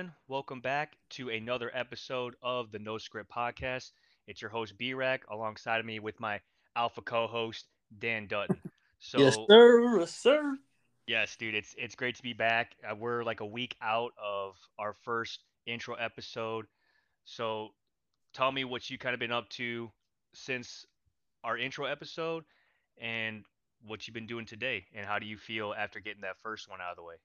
gentlemen. Welcome back to another episode of the No Script Podcast. It's your host B-Rack alongside of me with my alpha co-host Dan Dutton. So yes, sir, yes, sir. Yes, dude, it's it's great to be back. Uh, we're like a week out of our first intro episode. So, tell me what you kind of been up to since our intro episode, and what you've been doing today, and how do you feel after getting that first one out of the way?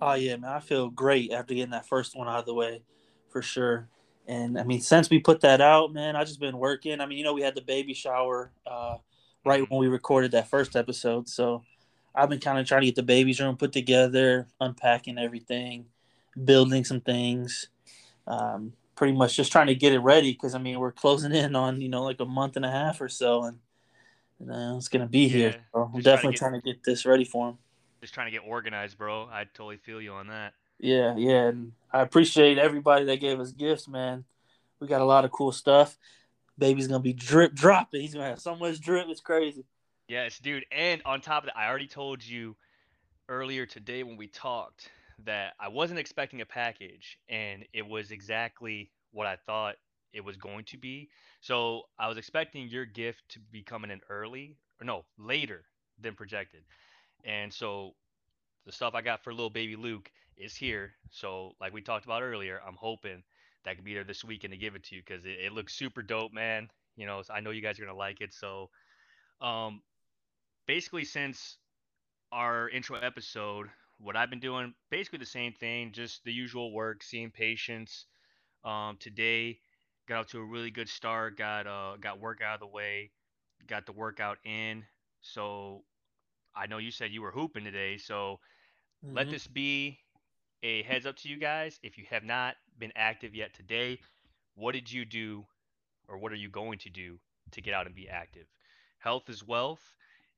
Oh yeah, man, I feel great after getting that first one out of the way, for sure. And I mean, since we put that out, man, I just been working. I mean, you know, we had the baby shower uh, right mm-hmm. when we recorded that first episode, so I've been kind of trying to get the baby's room put together, unpacking everything, building some things. Um, pretty much just trying to get it ready because I mean we're closing in on you know like a month and a half or so, and you know, it's gonna be here. So I'm definitely trying to, get, trying to get this ready for him just trying to get organized, bro. I totally feel you on that. Yeah, yeah, and I appreciate everybody that gave us gifts, man. We got a lot of cool stuff. Baby's gonna be drip dropping. He's gonna have so much drip. It's crazy. Yes, dude. And on top of that, I already told you earlier today when we talked that I wasn't expecting a package, and it was exactly what I thought it was going to be. So I was expecting your gift to be coming in early, or no, later than projected. And so the stuff I got for little baby Luke is here. So like we talked about earlier, I'm hoping that could be there this weekend to give it to you because it, it, looks super dope, man. You know, I know you guys are gonna like it. So, um, basically since our intro episode, what I've been doing basically the same thing, just the usual work, seeing patients. Um, today got out to a really good start. Got uh got work out of the way, got the workout in. So I know you said you were hooping today, so mm-hmm. let this be a heads up to you guys. If you have not been active yet today, what did you do or what are you going to do to get out and be active? Health is wealth,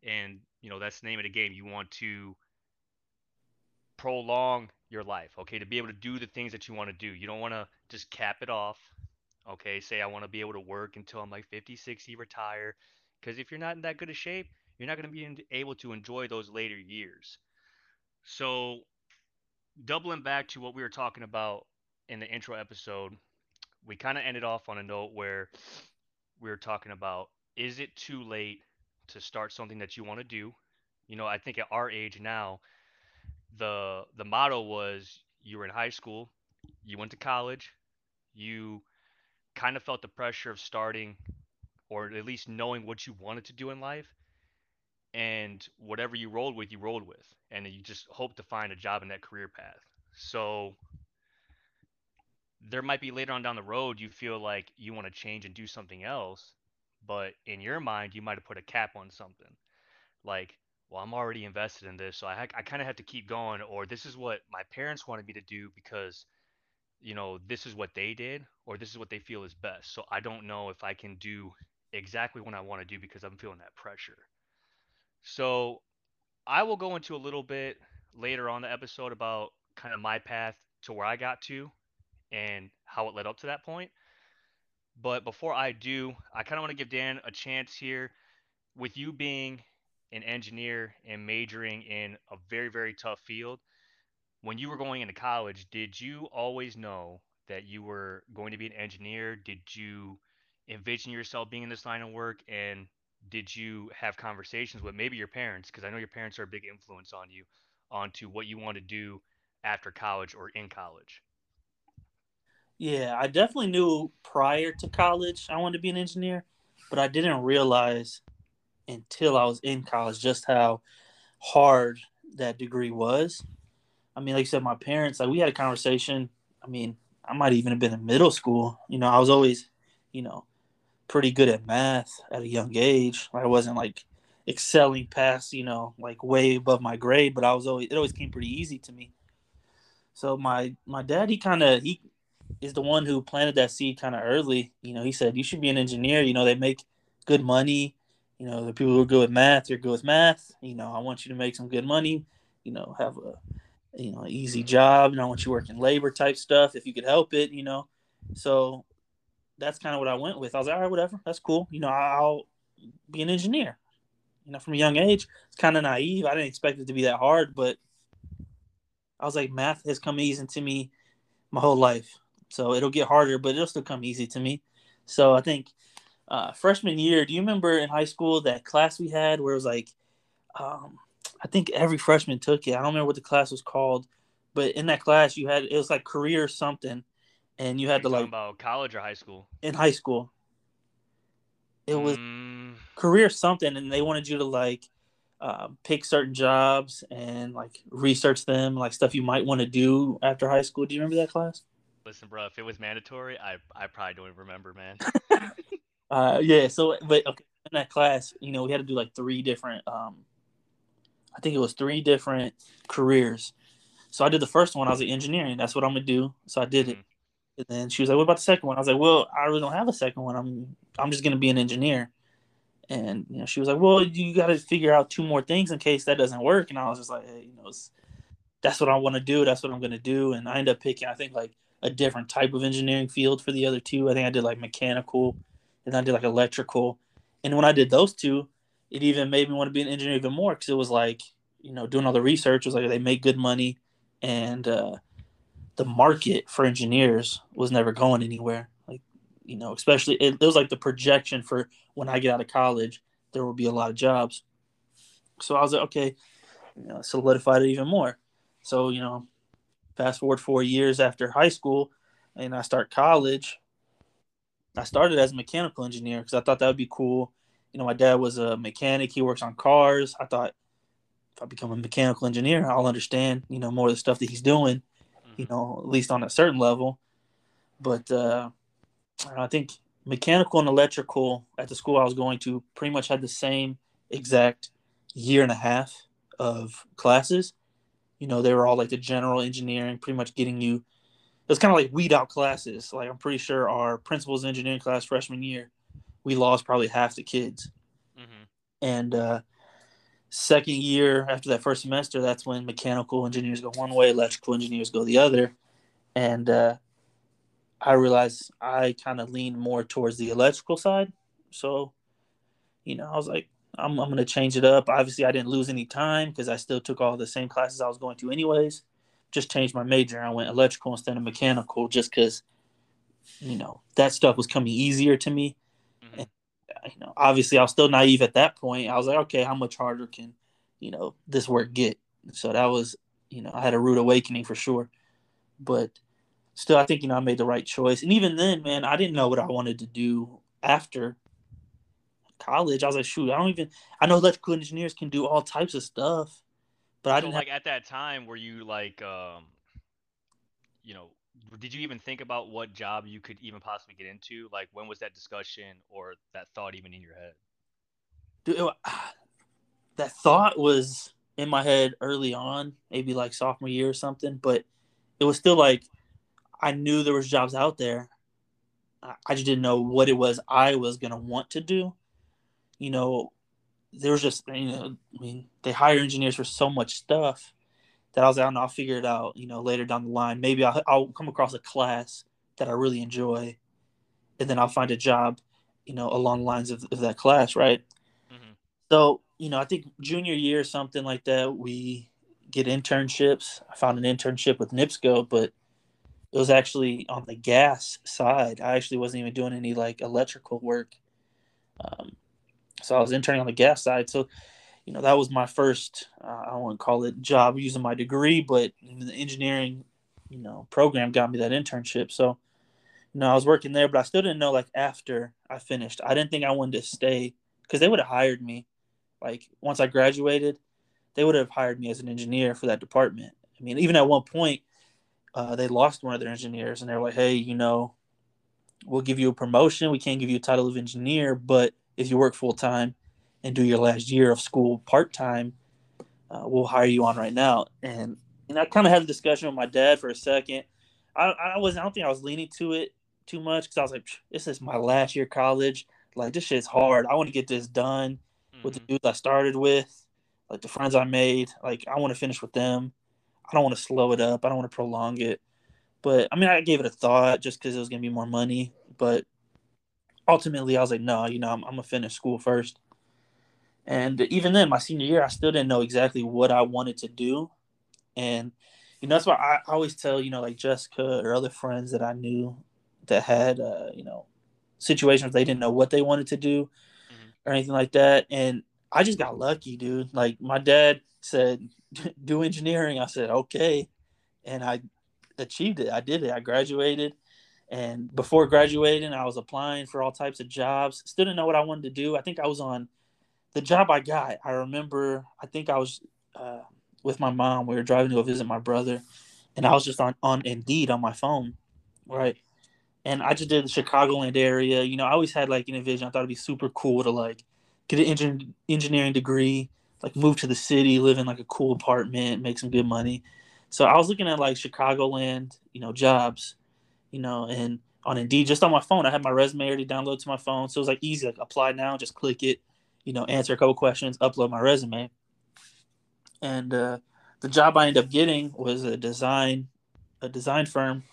and you know that's the name of the game. You want to prolong your life, okay, to be able to do the things that you want to do. You don't want to just cap it off, okay? Say I want to be able to work until I'm like 50, 60, retire. Because if you're not in that good of shape, you're not going to be able to enjoy those later years. So, doubling back to what we were talking about in the intro episode, we kind of ended off on a note where we were talking about is it too late to start something that you want to do? You know, I think at our age now, the the motto was you were in high school, you went to college, you kind of felt the pressure of starting or at least knowing what you wanted to do in life and whatever you rolled with, you rolled with, and you just hope to find a job in that career path. So there might be later on down the road you feel like you want to change and do something else, but in your mind you might have put a cap on something, like, well, I'm already invested in this, so I I kind of have to keep going, or this is what my parents wanted me to do because you know this is what they did or this is what they feel is best so i don't know if i can do exactly what i want to do because i'm feeling that pressure so I will go into a little bit later on the episode about kind of my path to where I got to and how it led up to that point. But before I do, I kind of want to give Dan a chance here with you being an engineer and majoring in a very, very tough field. When you were going into college, did you always know that you were going to be an engineer? Did you envision yourself being in this line of work? And did you have conversations with maybe your parents? Because i know your parents are a big influence on you onto what you want to do after college or in college. Yeah i definitely knew prior to college i wanted to be an engineer but i didn't realize until i was in college just how hard that degree was. I mean like you said my parents like we had a conversation i mean i might even have been in middle school you know i was always you know pretty good at math at a young age. I wasn't like excelling past, you know, like way above my grade, but I was always it always came pretty easy to me. So my my dad he kind of he is the one who planted that seed kind of early. You know, he said you should be an engineer. You know, they make good money. You know, the people who are good with math, you're good with math. You know, I want you to make some good money. You know, have a you know easy job, and I want you working labor type stuff if you could help it. You know, so that's kind of what I went with. I was like, all right, whatever, that's cool. You know, I'll be an engineer. You know, from a young age, it's kind of naive. I didn't expect it to be that hard, but I was like, math has come easy to me my whole life. So it'll get harder, but it'll still come easy to me. So I think uh, freshman year, do you remember in high school that class we had where it was like, um, I think every freshman took it. I don't remember what the class was called, but in that class you had it was like career something, and you had to like about college or high school. In high school, it was mm. career something, and they wanted you to like uh, pick certain jobs and like research them, like stuff you might want to do after high school. Do you remember that class? Listen, bro, if it was mandatory, I I probably don't even remember, man. uh, yeah. So, but okay, in that class, you know, we had to do like three different. Um, I think it was three different careers. So I did the first one. I was like engineering. That's what I'm gonna do. So I did it. And then she was like, "What about the second one?" I was like, "Well, I really don't have a second one. I'm I'm just gonna be an engineer." And you know, she was like, "Well, you got to figure out two more things in case that doesn't work." And I was just like, hey, "You know, that's what I want to do. That's what I'm gonna do." And I ended up picking, I think, like a different type of engineering field for the other two. I think I did like mechanical, and I did like electrical. And when I did those two, it even made me want to be an engineer even more because it was like, you know, doing all the research was like they make good money, and uh, the market for engineers was never going anywhere. Like, you know, especially it, it was like the projection for when I get out of college, there will be a lot of jobs. So I was like, okay, you know, solidified it even more. So you know, fast forward four years after high school, and I start college. I started as a mechanical engineer because I thought that would be cool. You know, my dad was a mechanic; he works on cars. I thought if I become a mechanical engineer, I'll understand, you know, more of the stuff that he's doing, you know, at least on a certain level. But uh, I think mechanical and electrical at the school I was going to pretty much had the same exact year and a half of classes. You know, they were all like the general engineering, pretty much getting you. It was kind of like weed out classes. Like I'm pretty sure our principal's engineering class freshman year, we lost probably half the kids. Mm-hmm. And uh, second year after that first semester, that's when mechanical engineers go one way, electrical engineers go the other. And uh, I realized I kind of leaned more towards the electrical side. So, you know, I was like, I'm, I'm going to change it up. Obviously, I didn't lose any time because I still took all the same classes I was going to, anyways. Just changed my major. I went electrical instead of mechanical just because, you know, that stuff was coming easier to me. You know, obviously I was still naive at that point. I was like, okay, how much harder can, you know, this work get? So that was, you know, I had a rude awakening for sure. But still, I think, you know, I made the right choice. And even then, man, I didn't know what I wanted to do after college. I was like, shoot, I don't even, I know electrical engineers can do all types of stuff, but I didn't like have... at that time, were you like, um, you know, did you even think about what job you could even possibly get into? Like, when was that discussion or that thought even in your head? Dude, that thought was in my head early on, maybe like sophomore year or something, but it was still like I knew there was jobs out there. I just didn't know what it was I was gonna want to do. You know, there was just you know, I mean, they hire engineers for so much stuff that I was like, I know, I'll figure it out, you know, later down the line. Maybe I'll, I'll come across a class that I really enjoy, and then I'll find a job, you know, along the lines of, of that class, right? Mm-hmm. So, you know, I think junior year, or something like that, we get internships. I found an internship with NIPSCO, but it was actually on the gas side. I actually wasn't even doing any like electrical work. Um, so I was interning on the gas side. So you know that was my first uh, I to call it job using my degree, but the engineering you know program got me that internship. So you know I was working there, but I still didn't know like after I finished. I didn't think I wanted to stay because they would have hired me like once I graduated. They would have hired me as an engineer for that department. I mean, even at one point, uh, they lost one of their engineers, and they're like, "Hey, you know, we'll give you a promotion. We can't give you a title of engineer, but if you work full time, and do your last year of school part time, uh, we'll hire you on right now. And and I kind of had a discussion with my dad for a second. I I wasn't. I don't think I was leaning to it too much because I was like, this is my last year college. Like this shit's hard. I want to get this done mm-hmm. with the mm-hmm. dudes I started with, like the friends I made. Like I want to finish with them. I don't want to slow it up. I don't want to prolong it. But I mean, I gave it a thought just because it was gonna be more money. But ultimately, I was like, no, you know, I'm, I'm gonna finish school first. And even then, my senior year, I still didn't know exactly what I wanted to do. And, you know, that's why I always tell you know like Jessica or other friends that I knew that had uh, you know situations they didn't know what they wanted to do mm-hmm. or anything like that, and I just got lucky, dude. Like my dad said, do engineering. I said okay, and I achieved it. I did it. I graduated. And before graduating, I was applying for all types of jobs. Still didn't know what I wanted to do. I think I was on the job I got. I remember, I think I was uh, with my mom. We were driving to go visit my brother, and I was just on, on Indeed on my phone, right? And I just did the Chicagoland area. You know, I always had like an envision. I thought it'd be super cool to like get an engin- engineering degree, like move to the city, live in like a cool apartment, make some good money. So I was looking at like Chicagoland, you know, jobs, you know, and on Indeed, just on my phone, I had my resume already downloaded to my phone, so it was like easy, like apply now, just click it, you know, answer a couple questions, upload my resume, and uh, the job I ended up getting was a design, a design firm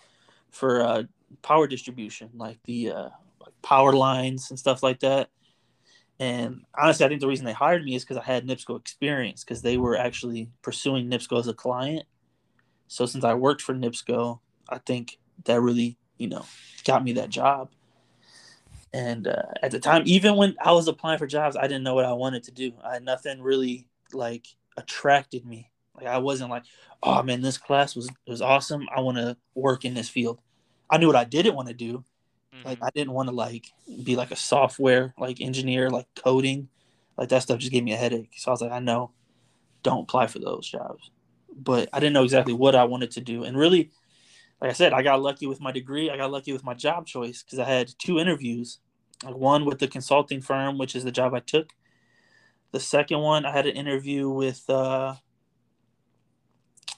for uh, power distribution, like the uh, power lines and stuff like that. And honestly, I think the reason they hired me is because I had NIPSCO experience, because they were actually pursuing NIPSCO as a client so since I worked for NIPSCO, I think that really, you know, got me that job. And uh, at the time, even when I was applying for jobs, I didn't know what I wanted to do. I nothing really like attracted me. Like I wasn't like, oh man, this class was was awesome. I want to work in this field. I knew what I didn't want to do. Mm-hmm. Like I didn't want to like be like a software like engineer, like coding. Like that stuff just gave me a headache. So I was like, I know, don't apply for those jobs but I didn't know exactly what I wanted to do. And really, like I said, I got lucky with my degree. I got lucky with my job choice because I had two interviews. One with the consulting firm, which is the job I took. The second one, I had an interview with uh,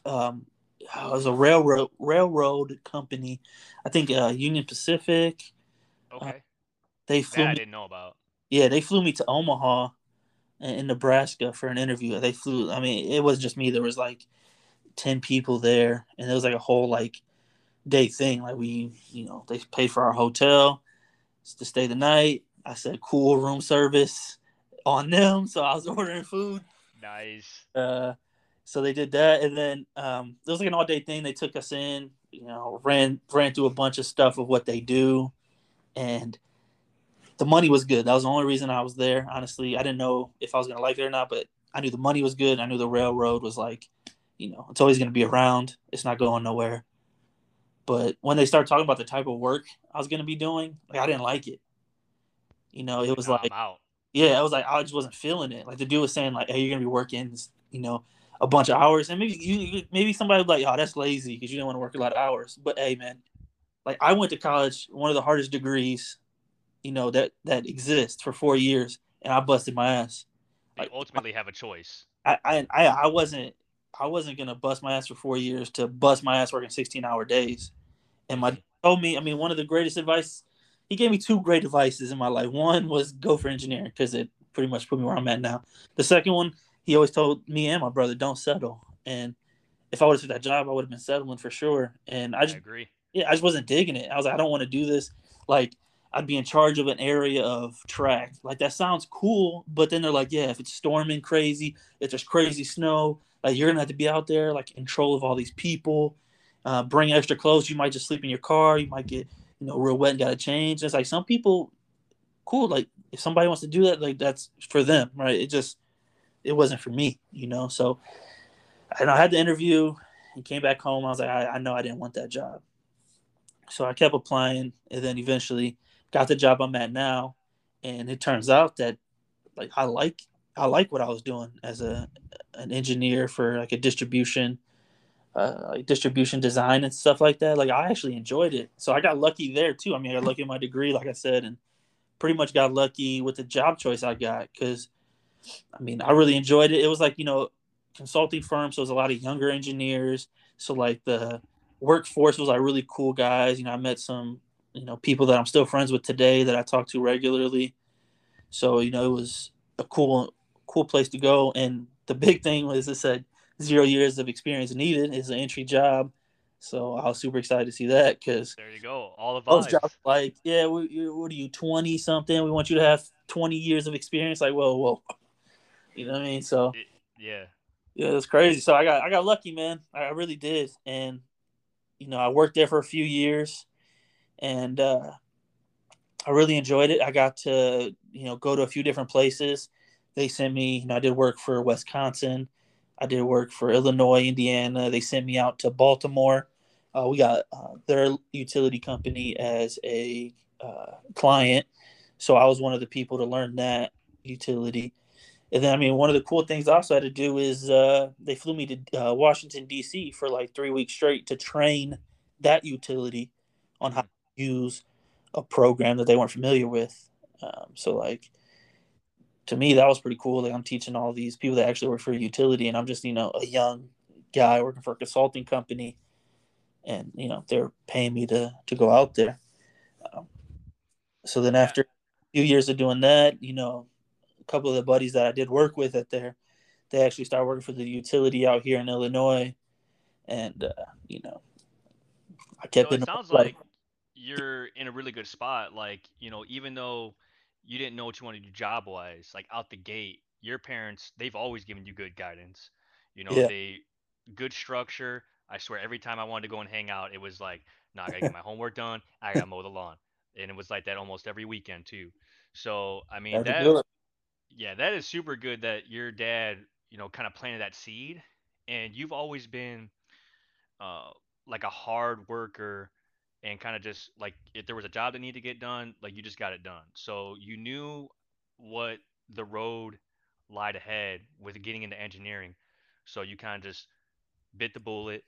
um, it was a railroad railroad company. I think uh, Union Pacific. Okay. Uh, they flew. That I didn't know about. Yeah, they flew me to Omaha, in Nebraska, for an interview. They flew. I mean, it was just me. There was like 10 people there and it was like a whole like day thing like we you know they paid for our hotel to stay the night. I said cool room service on them. So i was ordering food. Nice. Uh so they did that. And then um it was like an all day thing. They took us in you know ran ran through a bunch of stuff of what they do. And the money was good. That was the only reason i was there honestly. I didn't know if i was going to like it or not but i knew the money was good. I knew the railroad was like you know, it's always going to be around. It's not going nowhere. But when they started talking about the type of work I was going to be doing, like I didn't like it. You know, it was like, yeah, I was like, I just wasn't feeling it. Like the dude was saying, like, hey, you're going to be working, you know, a bunch of hours, and maybe you, maybe somebody be like, oh, that's lazy because you don't want to work a lot of hours. But hey, man, like I went to college, one of the hardest degrees, you know, that that exists for four years, and I busted my ass. Like, ultimately have a choice. I, I I wasn't I wasn't gonna bust my ass for four years to bust my ass working sixteen hour days. And my told me, I mean, one of the greatest advice he gave me two great advices in my life. One was go for engineering because it pretty much put me where I'm at now. The second one, he always told me and my brother, don't settle. And if I would have took that job, I would have been settling for sure. And I just I agree. Yeah, I just wasn't digging it. I was like, I don't want to do this. Like I'd be in charge of an area of track. Like that sounds cool, but then they're like, yeah, if it's storming crazy, if there's crazy snow, like you're gonna have to be out there, like in control of all these people. Uh, bring extra clothes. You might just sleep in your car. You might get you know real wet and gotta change. And it's like some people, cool. Like if somebody wants to do that, like that's for them, right? It just it wasn't for me, you know. So and I had the interview and came back home. I was like, I, I know I didn't want that job. So I kept applying, and then eventually got the job I'm at now. And it turns out that like I like I like what I was doing as a an engineer for like a distribution, uh, distribution design and stuff like that. Like I actually enjoyed it, so I got lucky there too. I mean, I got lucky in my degree, like I said, and pretty much got lucky with the job choice I got because, I mean, I really enjoyed it. It was like you know, consulting firm, so it was a lot of younger engineers. So like the workforce was like really cool guys. You know, I met some you know people that I'm still friends with today that I talk to regularly. So you know, it was a cool cool place to go. And the big thing was it said zero years of experience needed is an entry job. So I was super excited to see that because there you go, all the those jobs like yeah, we, what are you twenty something? We want you to have twenty years of experience. Like whoa, whoa, you know what I mean? So it, yeah, Yeah, it's crazy. So I got I got lucky, man. I really did, and you know I worked there for a few years, and uh, I really enjoyed it. I got to you know go to a few different places. They sent me. You know, I did work for Wisconsin. I did work for Illinois, Indiana. They sent me out to Baltimore. Uh, we got uh, their utility company as a uh, client, so I was one of the people to learn that utility. And then, I mean, one of the cool things I also had to do is uh, they flew me to uh, Washington D.C. for like three weeks straight to train that utility on how to use a program that they weren't familiar with. Um, so, like, to me, that was pretty cool. Like, I'm teaching all these people that actually work for a utility, and I'm just, you know, a young guy working for a consulting company, and you know, they're paying me to to go out there. Um, so then, after a few years of doing that, you know, a couple of the buddies that I did work with at there, they actually started working for the utility out here in Illinois, and uh, you know, I kept. So it sounds like you're in a really good spot. Like you know, even though you didn't know what you wanted to do job wise, like out the gate, your parents they've always given you good guidance. You know, yeah. they good structure. I swear, every time I wanted to go and hang out, it was like, "No, nah, I gotta get my homework done. I gotta mow the lawn," and it was like that almost every weekend too. So I mean, that yeah, that is super good that your dad, you know, kind of planted that seed, and you've always been, uh, like a hard worker, and kind of just like if there was a job that needed to get done, like you just got it done. So you knew what the road lied ahead with getting into engineering. So you kind of just bit the bullet,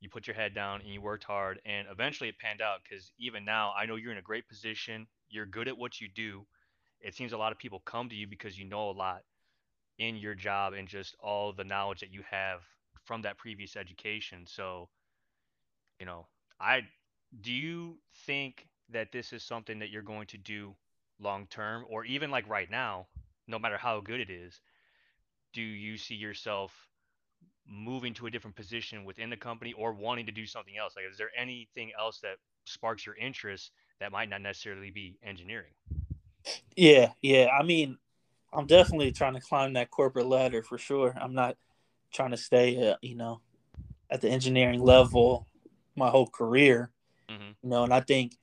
you put your head down, and you worked hard, and eventually it panned out. Because even now, I know you're in a great position. You're good at what you do it seems a lot of people come to you because you know a lot in your job and just all the knowledge that you have from that previous education. So, you know, I do you think that this is something that you're going to do long term or even like right now, no matter how good it is, do you see yourself moving to a different position within the company or wanting to do something else? Like is there anything else that sparks your interest that might not necessarily be engineering? Yeah, yeah. I mean, I'm definitely trying to climb that corporate ladder for sure. I'm not trying to stay, uh, you know, at the engineering level my whole career. Mm-hmm. You know, and I think,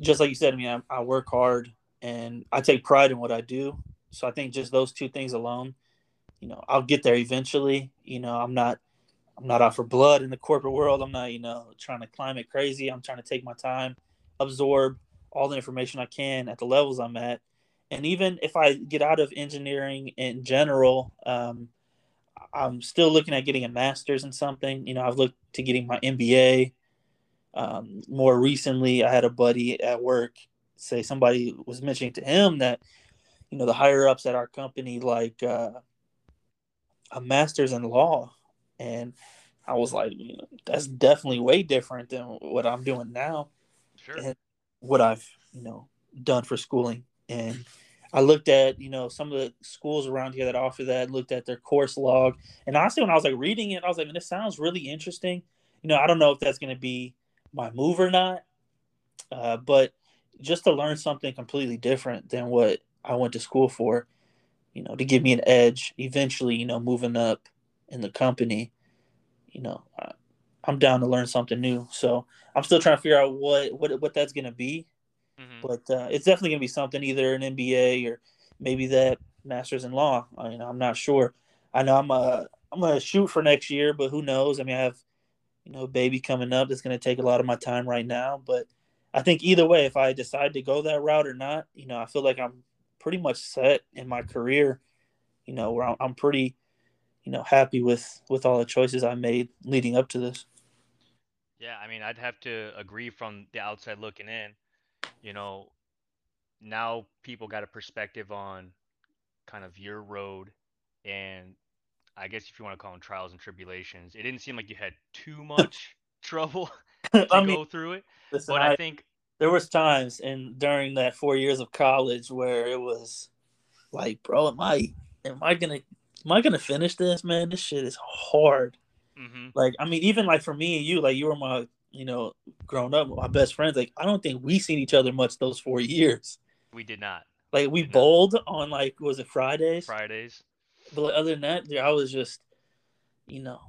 just like you said, I mean, I, I work hard and I take pride in what I do. So I think just those two things alone, you know, I'll get there eventually. You know, I'm not, I'm not out for blood in the corporate world. I'm not, you know, trying to climb it crazy. I'm trying to take my time, absorb all the information I can at the levels I'm at. And even if I get out of engineering in general, um, I'm still looking at getting a master's in something. You know, I've looked to getting my MBA. Um, more recently, I had a buddy at work say somebody was mentioning to him that, you know, the higher ups at our company like uh, a master's in law. And I was like, you know, that's definitely way different than what I'm doing now. Sure. And what I've you know done for schooling, and I looked at you know some of the schools around here that offer that. Looked at their course log, and honestly, when I was like reading it, I was like, man, this sounds really interesting. You know, I don't know if that's going to be my move or not, uh, but just to learn something completely different than what I went to school for, you know, to give me an edge eventually, you know, moving up in the company, you know, I, I'm down to learn something new. So I'm still trying to figure out what what what that's gonna be. Mm-hmm. But uh, it's definitely gonna be something, either an MBA or maybe that master's in law. I, you know, I'm not sure. I know I'm uh I'm gonna shoot for next year, but who knows? I mean, I have you know, baby coming up that's gonna take a lot of my time right now. But I think either way, if I decide to go that route or not, you know, I feel like I'm pretty much set in my career. You know, where I'm pretty, you know, happy with with all the choices I made leading up to this. Yeah, I mean, I'd have to agree from the outside looking in. You know, now people got a perspective on kind of your road and I guess if you want to call them trials and tribulations, it didn't seem like you had too much trouble to I mean, go through it. Listen, but I, I, think there was times and during that four years of college where it was like, bro, am I am I gonna am I gonna finish this, man? This shit is hard. Mm-hmm. Like, I mean, even like for me and you, like you were my, you know, grown up, my best friends. Like, I don't think we seen each other much those four years. We did not. Like, we, we bowled not. on like was it Fridays? Fridays. But other than that, I was just you know.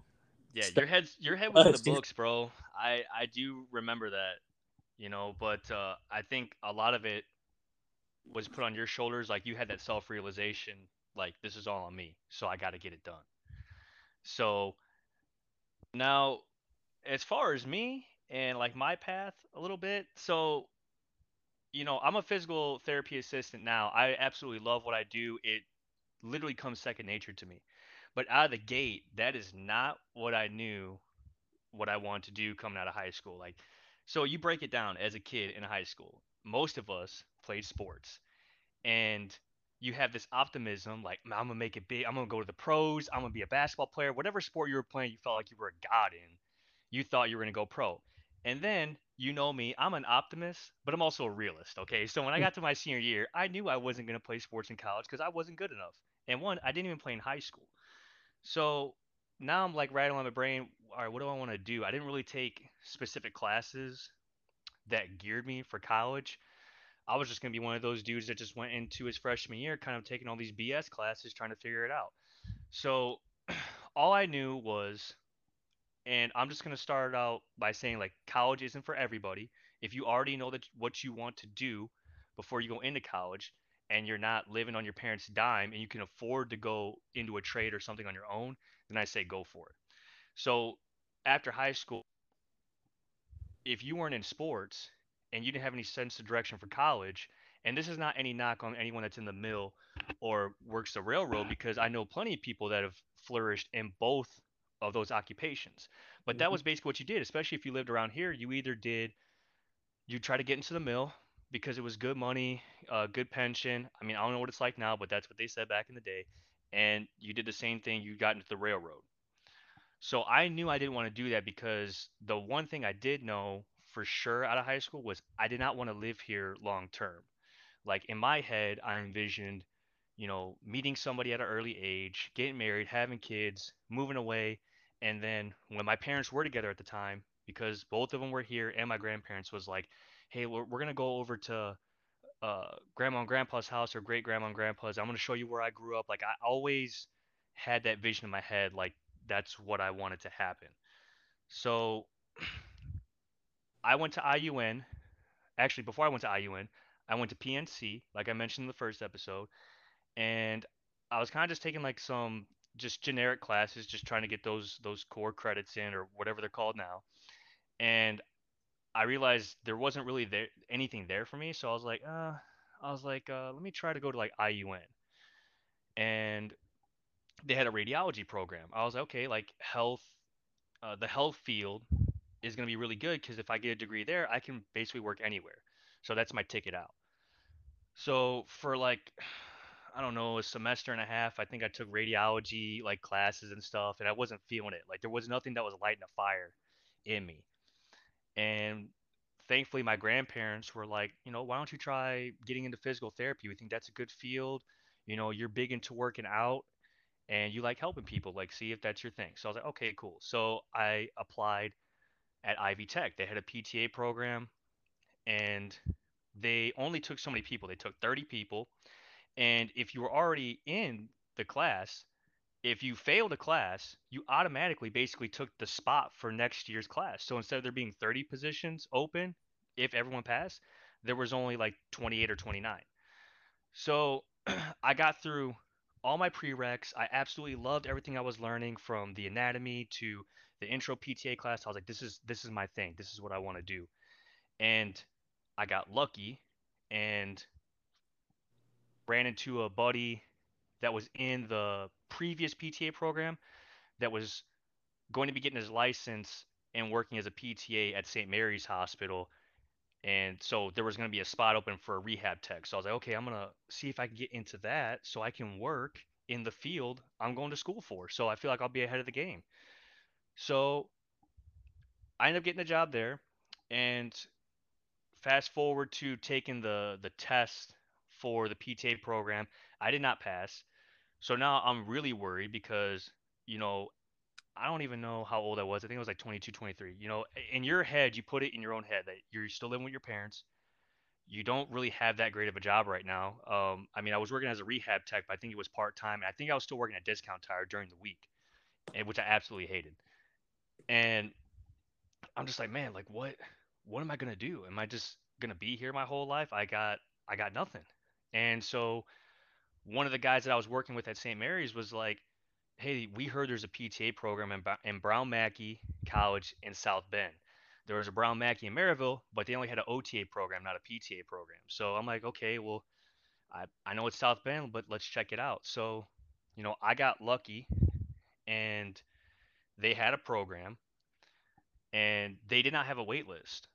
Yeah, Stuff. your head's your head was in the books, bro. I I do remember that, you know, but uh, I think a lot of it was put on your shoulders. Like you had that self-realization, like this is all on me, so I got to get it done. So now, as far as me and like my path a little bit, so you know, I'm a physical therapy assistant now. I absolutely love what I do. It literally comes second nature to me. But out of the gate, that is not what I knew what I wanted to do coming out of high school. Like, so you break it down as a kid in high school. Most of us played sports, and you have this optimism, like I'm gonna make it big. I'm gonna go to the pros. I'm gonna be a basketball player. Whatever sport you were playing, you felt like you were a god in. You thought you were gonna go pro, and then you know me. I'm an optimist, but I'm also a realist. Okay, so when I hmm. got to my senior year, I knew I wasn't gonna play sports in college because I wasn't good enough. And one, I didn't even play in high school. So now I'm like rattling my brain. All right, what do I want to do? I didn't really take specific classes that geared me for college. I was just gonna be one of those dudes that just went into his freshman year, kind of taking all these BS classes, trying to figure it out. So all I knew was, and I'm just gonna start out by saying like college isn't for everybody. If you already know that what you want to do before you go into college, and you're not living on your parents' dime, and you can afford to go into a trade or something on your own, then I say go for it. So after high school, if you weren't in sports and you didn't have any sense of direction for college, and this is not any knock on anyone that's in the mill or works the railroad because I know plenty of people that have flourished in both of those occupations. But that Mhm. was basically what you did, especially if you lived around here. You either did you try to get into the mill because it was good money, uh, good pension. I mean, I don't know what it's like now, but that's what they said back in the day. And you did the same thing. You got into the railroad. So I knew I didn't want to do that because the one thing I did know for sure out of high school was I did not want to live here long term. Like in my head, I envisioned, you know, meeting somebody at an early age, getting married, having kids, moving away, and then when my parents were together at the time, because both of them were here and my grandparents was like, hey, we're, we're gonna go over to uh, grandma and grandpa's house or great grandma and grandpa's. I'm gonna show you where I grew up. Like I always had that vision in my head, like that's what I wanted to happen. So I went to IUN. Actually, before I went to IUN, I went to PNC, like I mentioned in the first episode, and I was kind of just taking like some just generic classes, just trying to get those those core credits in or whatever they're called now. And I realized there wasn't really there anything there for me, so I was like, uh, I was like, uh, let me try to go to like IUN. And they had a radiology program. I was like, okay, like health, uh, the health field is going to be really good because if I get a degree there, I can basically work anywhere. So that's my ticket out. So for like, I don't know, a semester and a half, I think I took radiology like classes and stuff, and I wasn't feeling it. Like there was nothing that was lighting a fire in me. And thankfully, my grandparents were like, you know, why don't you try getting into physical therapy? We think that's a good field. You know, you're big into working out and you like helping people. Like, see if that's your thing. So I was like, okay, cool. So I applied at Ivy Tech. They had a PTA program and they only took so many people. They took 30 people. And if you were already in the class, if you failed a class, you automatically basically took the spot for next year's class. So instead of there being 30 positions open, if everyone passed, there was only like 28 or 29. So I got through all my prereqs. I absolutely loved everything I was learning from the anatomy to the intro PTA class. I was like, this is this is my thing. This is what I want to do. And I got lucky and ran into a buddy that was in the previous PTA program that was going to be getting his license and working as a PTA at St. Mary's Hospital. And so there was going to be a spot open for a rehab tech. So I was like, okay, I'm going to see if I can get into that so I can work in the field I'm going to school for. So I feel like I'll be ahead of the game. So I ended up getting a job there. And fast forward to taking the, the test for the PTA program, I did not pass. So now I'm really worried because, you know, I don't even know how old I was. I think I was like 22, 23. You know, in your head, you put it in your own head that you're still living with your parents. You don't really have that great of a job right now. Um, I mean, I was working as a rehab tech, but I think it was part time. I think I was still working at Discount Tire during the week. and which I absolutely hated. And I'm just like, man, like what what am I gonna do? Am I just gonna be here my whole life? I got I got nothing. And so one of the guys that I was working with at St. Mary's was like, hey, we heard there's a PTA program in, in Brown Mackie College in South Bend. There was a Brown Mackie in Merrillville, but they only had an OTA program, not a PTA program. So I'm like, okay, well, I, I know it's South Bend, but let's check it out. So, you know, I got lucky and they had a program and they did not have a wait list.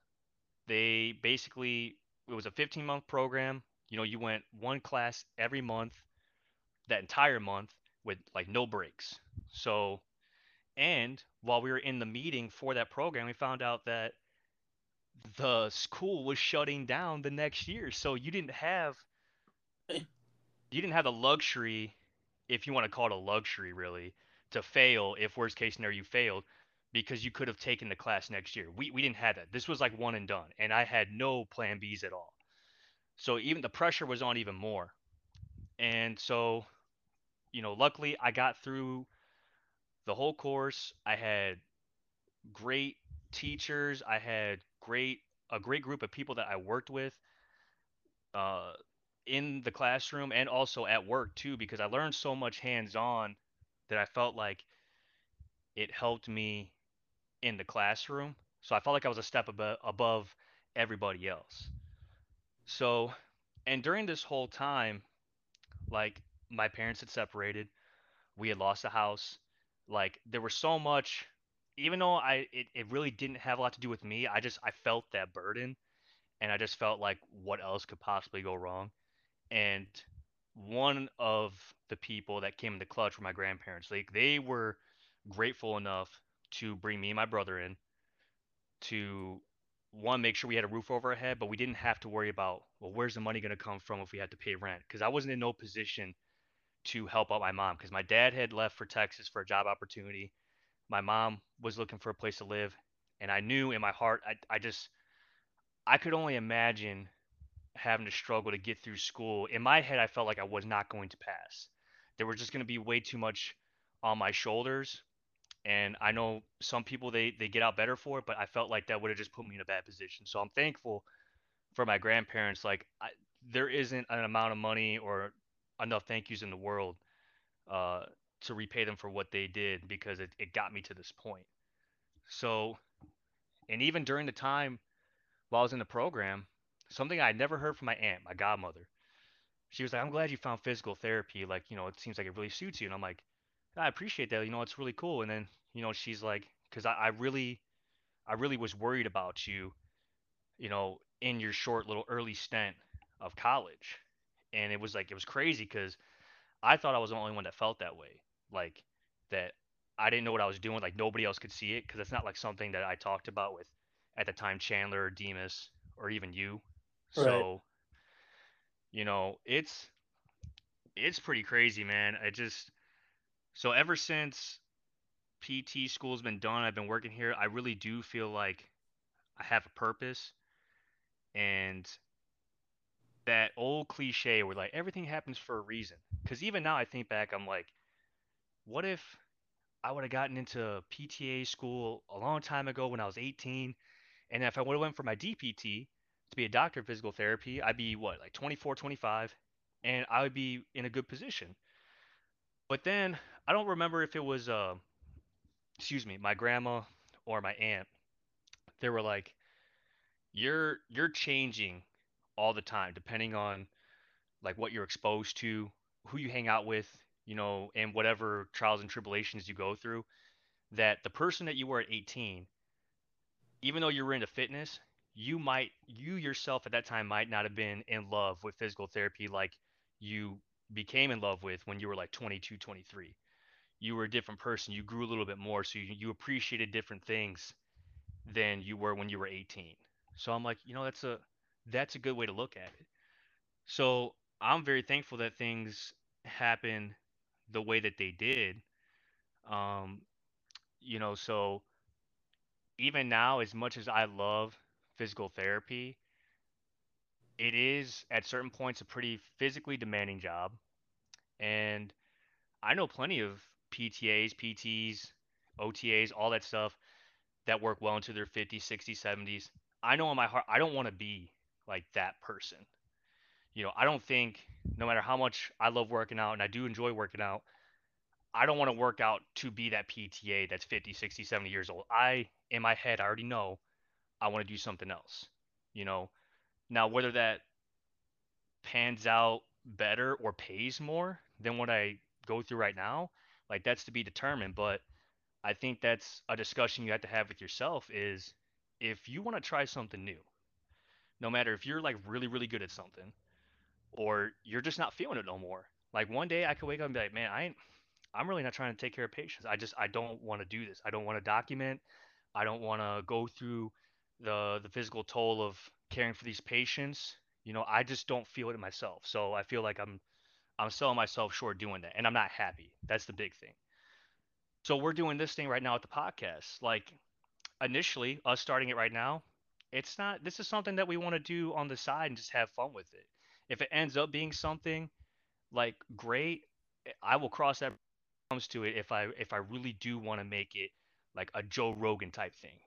They basically, it was a 15 month program. You know, you went one class every month, that entire month with like no breaks. So, and while we were in the meeting for that program, we found out that the school was shutting down the next year. So you didn't have you didn't have the luxury, if you want to call it a luxury really, to fail if worst case scenario you failed because you could have taken the class next year. We we didn't have that. This was like one and done and I had no plan Bs at all. So even the pressure was on even more. And so, you know, luckily I got through the whole course. I had great teachers. I had great a great group of people that I worked with uh, in the classroom and also at work too, because I learned so much hands-on that I felt like it helped me in the classroom. So I felt like I was a step ab- above everybody else. So, and during this whole time, like my parents had separated, we had lost a house. Like there was so much, even though I it, it really didn't have a lot to do with me. I just I felt that burden, and I just felt like what else could possibly go wrong. And one of the people that came in the clutch were my grandparents. Like they were grateful enough to bring me and my brother in to one make sure we had a roof over our head, but we didn't have to worry about well where's the money going to come from if we had to pay rent because I wasn't in no position to help out my mom because my dad had left for Texas for a job opportunity. My mom was looking for a place to live, and I knew in my heart, I, I just, I could only imagine having to struggle to get through school. In my head, I felt like I was not going to pass. There was just going to be way too much on my shoulders. And I know some people they they get out better for it, but I felt like that would have just put me in a bad position. So I'm thankful for my grandparents. Like I, there isn't an amount of money or enough thank yous in the world uh, to repay them for what they did because it, it got me to this point. So, and even during the time while I was in the program, something I had never heard from my aunt, my godmother, she was like, I'm glad you found physical therapy. Like, you know, it seems like it really suits you. And I'm like, I appreciate that. You know, it's really cool. And then, you know, she's like, because I, I really, I really was worried about you, you know, in your short little early stint of college. And it was like, it was crazy because I thought I was the only one that felt that way. Like that I didn't know what I was doing. Like nobody else could see it because it's not like something that I talked about with at the time Chandler or Demas or even you. Right. So, you know, it's it's pretty crazy, man. I just so ever since PT school's been done, I've been working here, I really do feel like I have a purpose and that old cliche where like everything happens for a reason. Cuz even now I think back I'm like what if I would have gotten into PTA school a long time ago when I was 18, and if I would have went for my DPT to be a doctor of physical therapy, I'd be what, like 24, 25, and I would be in a good position. But then I don't remember if it was uh excuse me, my grandma or my aunt. They were like, "You're you're changing all the time depending on like what you're exposed to, who you hang out with, you know, and whatever trials and tribulations you go through." that the person that you were at 18, even though you were into fitness, you might you yourself at that time might not have been in love with physical therapy like you became in love with when you were like 22, 23. You were a different person. You grew a little bit more, so you, you appreciated different things than you were when you were 18. So I'm like, you know, that's a that's a good way to look at it. So I'm very thankful that things happen the way that they did. Um, you know, so even now, as much as I love physical therapy, it is at certain points a pretty physically demanding job. And I know plenty of PTAs, PTs, OTAs, all that stuff that work well into their 50s, 60s, 70s. I know in my heart I don't want to be like that person. You know, I don't think no matter how much I love working out and I do enjoy working out, I don't want to work out to be that PTA that's 50, 60, 70 years old. I in my head I already know I want to do something else. You know, now whether that pans out better or pays more than what I go through right now, like that's to be determined, but I think that's a discussion you have to have with yourself is if you want to try something new, no matter if you're like really, really good at something or you're just not feeling it no more. Like one day I could wake up and be like, man, I ain't, I'm really not trying to take care of patients. I just, I don't want to do this. I don't want to document. I don't want to go through the, the physical toll of caring for these patients. You know, I just don't feel it myself. So I feel like I'm, I'm selling myself short doing that and I'm not happy. That's the big thing. So we're doing this thing right now at the podcast. Like initially, us starting it right now, it's not. This is something that we want to do on the side and just have fun with it. If it ends up being something like great, I will cross that comes to it if I if I really do want to make it like a Joe Rogan type thing.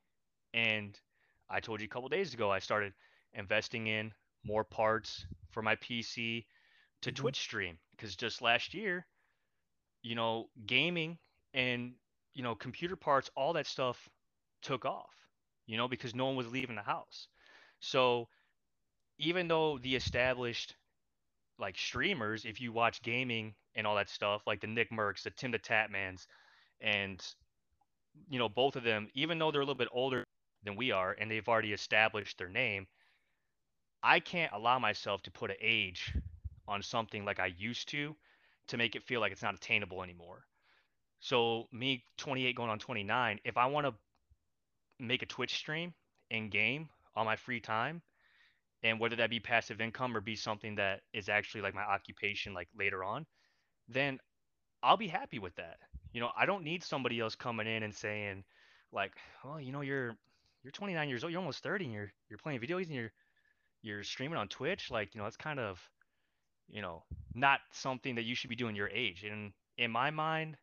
And I told you a couple days ago I started investing in more parts for my PC to Mhm. Twitch stream because just last year, you know, gaming and you know computer parts all that stuff took off you know because no one was leaving the house. So even though the established like streamers if you watch gaming and all that stuff like the NICKMERCS the TimTheTatmans and you know both of them even though they're a little bit older than we are and they've already established their name i can't allow myself to put an age on something like i used to to make it feel like it's not attainable anymore so me 28 going on 29 if i want to make a Twitch stream in game on my free time, and whether that be passive income or be something that is actually like my occupation like later on, then I'll be happy with that. You know, I don't need somebody else coming in and saying like, well, you know, you're you're 29 years old, you're almost 30, and you're you're playing video games and you're you're streaming on Twitch. Like, you know, that's kind of you know not something that you should be doing your age. And in my mind,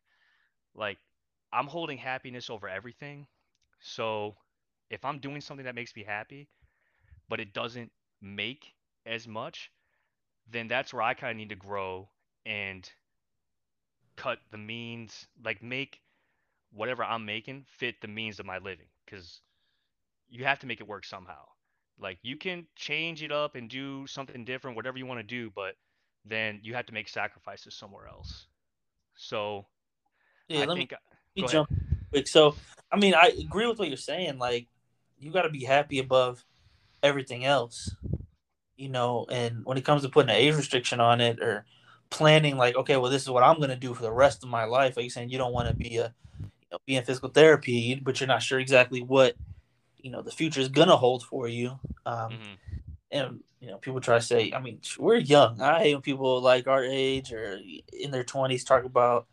like I'm holding happiness over everything. So if I'm doing something that makes me happy, but it doesn't make as much, then that's where I kind of need to grow and cut the means, like make whatever I'm making fit the means of my living. Because you have to make it work somehow. Like you can change it up and do something different, whatever you want to do, but then you have to make sacrifices somewhere else. So Yeah, I let me, think, uh, let me jump quick. So, I mean, I agree with what you're saying. Like, you got to be happy above everything else, you know. And when it comes to putting an age restriction on it or planning, like, okay, well, this is what I'm going to do for the rest of my life. Like you're saying, you don't want to be a you know, be in physical therapy, but you're not sure exactly what you know the future is going to hold for you. Um, hmm and you know, people try to say, I mean, we're young. I hate when people like our age or in their 20s talk about,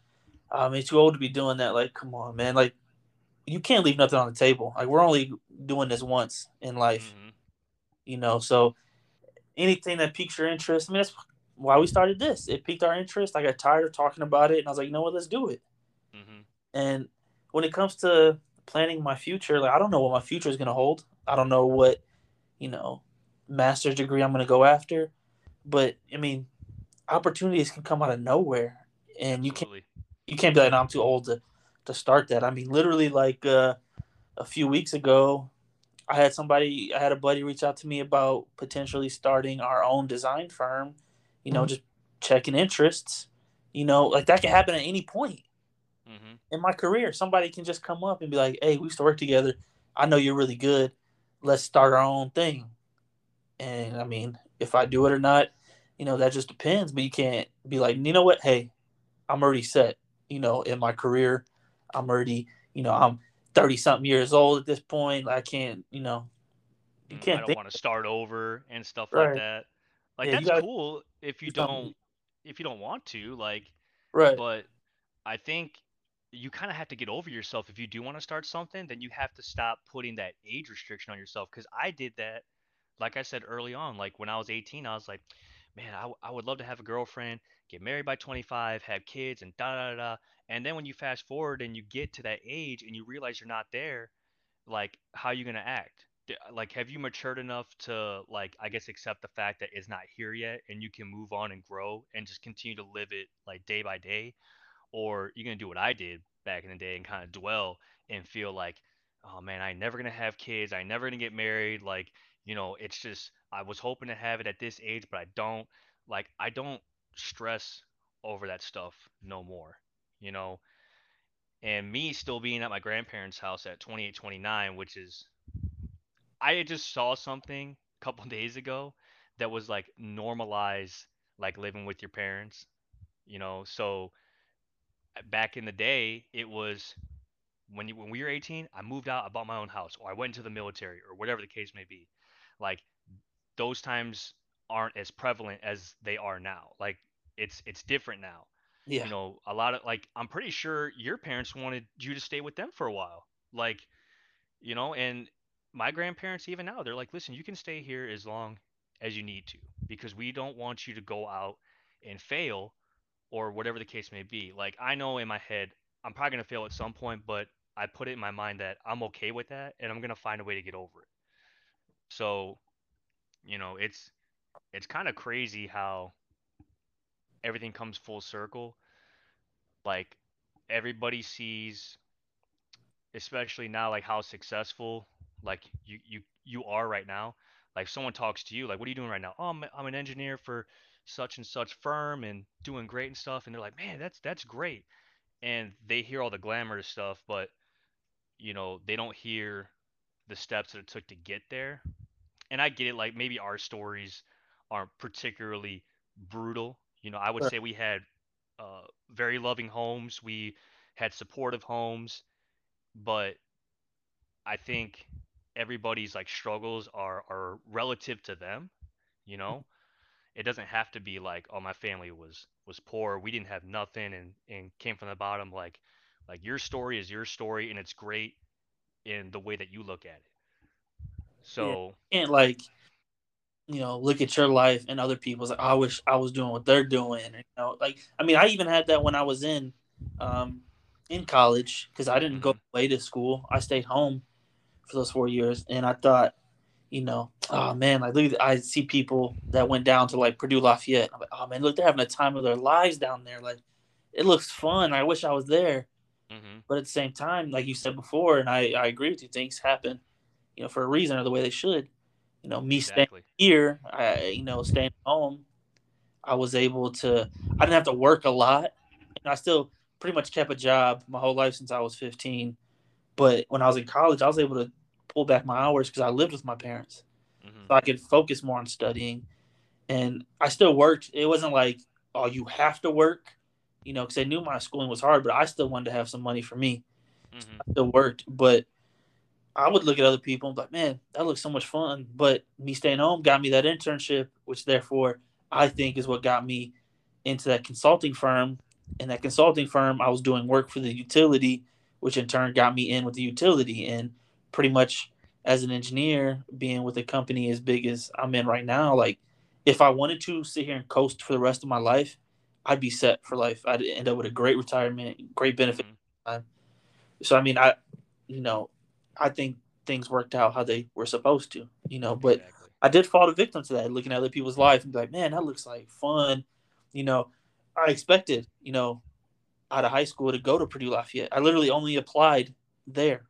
um, it's too old to be doing that. Like, come on, man. Like, you can't leave nothing on the table. Like, we're only doing this once in life, hmm you know. So anything that piques your interest, I mean, that's why we started this. It piqued our interest. I got tired of talking about it, and I was like, you know what, let's do it. hmm And when it comes to planning my future, like, I don't know what my future is gonna hold. I don't know what, you know, master's degree I'm gonna go after. But I mean, opportunities can come out of nowhere, and you can't you can't be like, no, I'm too old to to start that. I mean, literally, like uh, a few weeks ago, I had somebody, I had a buddy reach out to me about potentially starting our own design firm. You know, just checking interests. You know, like that can happen at any point hmm in my career. Somebody can just come up and be like, "Hey, we used to work together. I know you're really good. Let's start our own thing." And I mean, if I do it or not, you know, that just depends. But you can't be like, you know what? Hey, I'm already set. You know, in my career, I'm already, you know, I'm thirty something years old at this point. I can't, you know, you Mm, I can't I don't want to start over and stuff like that. Like Yeah, you that's gotta cool if you don't if you don't want to, like, right. but I think you kind of have to get over yourself if you do want to start something, then you have to stop putting that age restriction on yourself because I did that like I said early on, like when I was 18, I was like, man, I, would love to have a girlfriend, get married by 25, have kids, and da da da. da." And then when you fast forward and you get to that age and you realize you're not there, like, how are you gonna act? Uh, like, have you matured enough to, like, I guess, accept the fact that it's not here yet and you can move on and grow and just continue to live it, like, day by day? or you're gonna do what I did back in the day and kind of dwell and feel like, oh man, I never gonna have kids, I never gonna get married. Like, you know, it's just I was hoping to have it at this age, but I don't. Like, I don't stress over that stuff no more. You know, and me still being at my grandparents' house at 28, 29, which is I just saw something a couple days ago that was like normalize like living with your parents. You know, so uh, back in the day, it was when you when we were 18, I moved out, I bought my own house, or I went into the military, or whatever the case may be. Like those times aren't as prevalent as they are now. Like it's it's different now. Yeah, You know, a lot of like I'm pretty sure your parents wanted you to stay with them for a while. Like, you know, and my grandparents even now, they're like, "Listen, you can stay here as long as you need to because we don't want you to go out and fail or whatever the case may be. Like I know in my head I'm probably gonna fail at some point, but I put it in my mind that I'm okay with that and I'm gonna find a way to get over it. So, you know, it's it's kind of crazy how everything comes full circle. Like everybody sees, especially now, like how successful like you you you are right now. Like someone talks to you, like, what are you doing right now? Oh, I'm I'm an engineer for such and such firm and doing great and stuff. And they're like, man, that's that's great. And they hear all the glamorous stuff, but you know, they don't hear the steps that it took to get there. And I get it, like maybe our stories aren't particularly brutal. You know, I would sure. say we had uh, very loving homes, we had supportive homes, but I think everybody's like struggles are are relative to them. You know, it doesn't have to be like, oh, my family was was poor, we didn't have nothing, and and came from the bottom. Like, like your story is your story, and it's great in the way that you look at it. Yeah. So, Can't like you know look at your life and other people's. Like, "Oh, I wish I was doing what they're doing. You know, like I mean, I even had that when I was in um in college because I didn't go hmm away to school. I stayed home for those four years, and I thought, you know, oh man, like look, at- I see people that went down to like Purdue Lafayette. I'm like, oh man, look, they're having a time of their lives down there. Like, it looks fun. I wish I was there. hmm But at the same time, like you said before, and I, I agree with you, things happen, you know, for a reason or the way they should. You know, me staying here, I, you know, staying home, I was able to, I didn't have to work a lot. And I still pretty much kept a job my whole life since I was 15. But when I was in college, I was able to pull back my hours because I lived with my parents. hmm So I could focus more on studying. And I still worked. It wasn't like, oh, you have to work, you know, because they knew my schooling was hard, but I still wanted to have some money for me. hmm I still worked. But I would look at other people and be like, man, that looks so much fun. But me staying home got me that internship, which therefore I think is what got me into that consulting firm. And that consulting firm, I was doing work for the utility, which in turn got me in with the utility. And pretty much as an engineer, being with a company as big as I'm in right now, like if I wanted to sit here and coast for the rest of my life, I'd be set for life. I'd end up with a great retirement, great benefit. hmm So I mean, I, you know, I think things worked out how they were supposed to, you know. But Exactly. I did fall a victim to that, looking at other people's life and be like, man, that looks like fun. You know, I expected, you know, out of high school to go to Purdue Lafayette. I literally only applied there,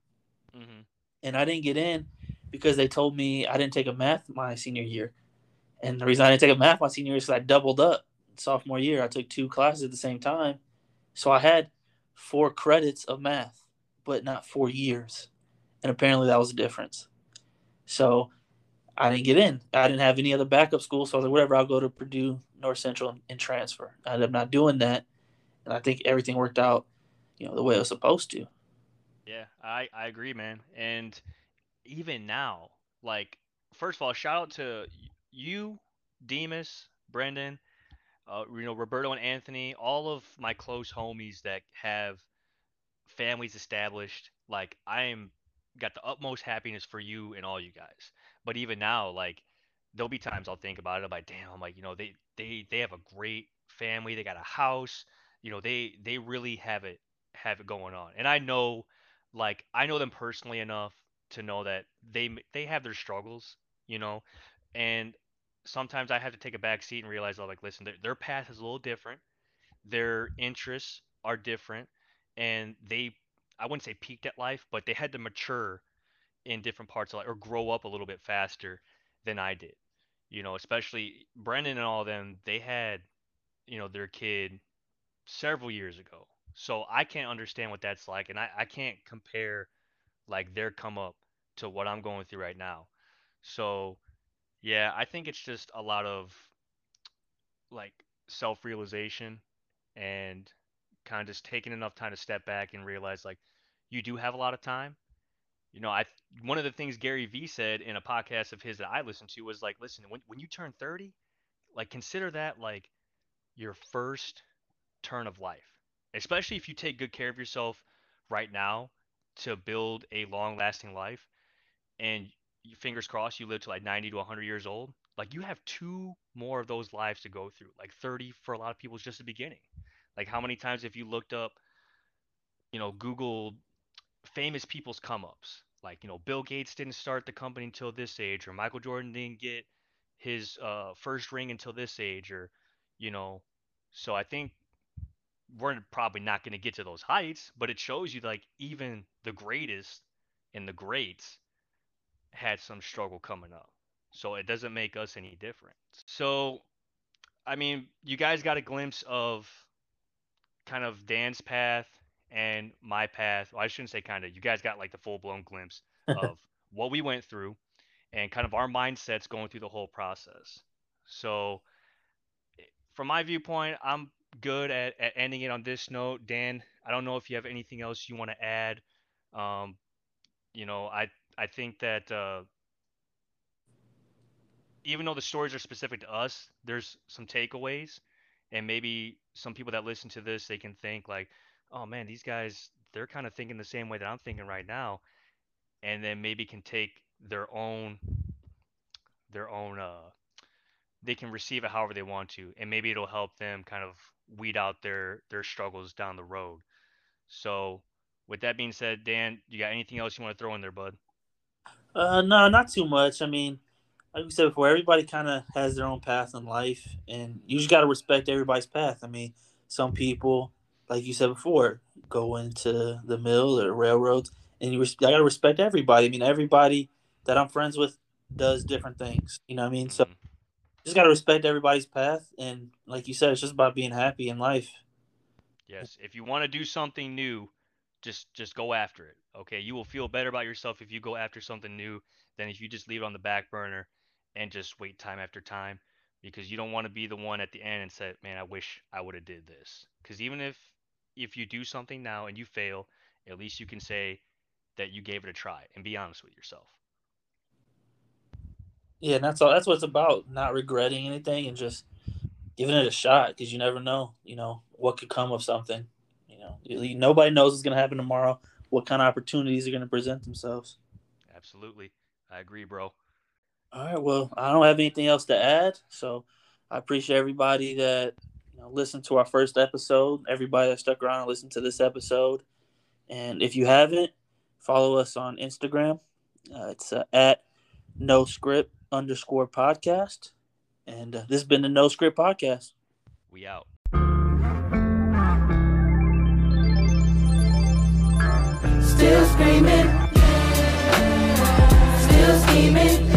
hmm and I didn't get in because they told me I didn't take a math my senior year. And the reason I didn't take a math my senior year is because I doubled up sophomore year. I took two classes at the same time, so I had four credits of math, but not four years. And apparently that was the difference. So I didn't get in. I didn't have any other backup school, so I was like, whatever, I'll go to Purdue North Central and, and transfer. I ended up not doing that, and I think everything worked out, you know, the way it was supposed to. Yeah, I I agree, man. And even now, like, first of all, shout out to you, Demas, Brendan, uh, you know, Roberto and Anthony, all of my close homies that have families established. Like, I am got the utmost happiness for you and all you guys. But even now, like, there'll be times I'll think about it. I'm like, damn, I'm like, you know, they they they have a great family. They got a house. You know, they they really have it have it going on. And I know, like, I know them personally enough to know that they they have their struggles. You know, and sometimes I have to take a back seat and realize, oh, like, listen, their, their path is a little different. Their interests are different, and they I wouldn't say peaked at life, but they had to mature in different parts of life or grow up a little bit faster than I did. You know, especially Brendan and all of them, they had, you know, their kid several years ago. So I can't understand what that's like and I, I can't compare like their come up to what I'm going through right now. So yeah, I think it's just a lot of like self realization and kind of just taking enough time to step back and realize like you do have a lot of time you know, I one of the things Gary Vee said in a podcast of his that I listened to was like, listen, when when you turn 30, like consider that like your first turn of life. Especially if you take good care of yourself right now to build a long-lasting life and fingers crossed you live to like 90 to 100 years old, like you have two more of those lives to go through. Like 30 for a lot of people is just the beginning. Like how many times have you looked up, you know, Google famous people's come ups. Like, you know, Bill Gates didn't start the company until this age, or Michael Jordan didn't get his uh, first ring until this age, or, you know, so I think we're probably not going to get to those heights, but it shows you like even the greatest and the greats had some struggle coming up. So it doesn't make us any different. So, I mean, you guys got a glimpse of kind of Dan's path and my path. Well, I shouldn't say kind of. You guys got like the full blown glimpse of what we went through and kind of our mindsets going through the whole process. So, eh, from my viewpoint, I'm good at, at ending it on this note. Dan, I don't know if you have anything else you want to add. Um, you know, I I think that uh, even though the stories are specific to us, there's some takeaways, and maybe some people that listen to this they can think like, oh man, these guys they're kind of thinking the same way that I'm thinking right now, and then maybe can take their own their own uh they can receive it however they want to and maybe it'll help them kind of weed out their their struggles down the road. So with that being said dan you got anything else you want to throw in there bud? Uh no not too much. I mean like we said before everybody kind of has their own path in life and you just got to respect everybody's path i mean some people like you said before, go into the mill or railroads, and you res- I gotta respect everybody. I mean, everybody that I'm friends with does different things. You know what I mean? Mm-hmm. So just gotta respect everybody's path, and like you said, it's just about being happy in life. Yes, if you want to do something new, just just go after it. Okay, you will feel better about yourself if you go after something new than if you just leave it on the back burner and just wait time after time because you don't want to be the one at the end and say, "Man, I wish I would have did this." Because even if if you do something now and you fail, at least you can say that you gave it a try and be honest with yourself. Yeah, and that's all. That's what it's about. Not regretting anything and just giving it a shot because you never know. You know what could come of something. You know, nobody knows what's going to happen tomorrow. What kind of opportunities are going to present themselves? Absolutely, I agree, bro. All right. Well, I don't have anything else to add. So I appreciate everybody that you know, listened to our first episode, everybody that stuck around and listened to this episode. And if you haven't, follow us on Instagram. Uh, it's uh, at no script underscore podcast. And uh, this has been the No Script Podcast. We out. Still screaming. Still scheming.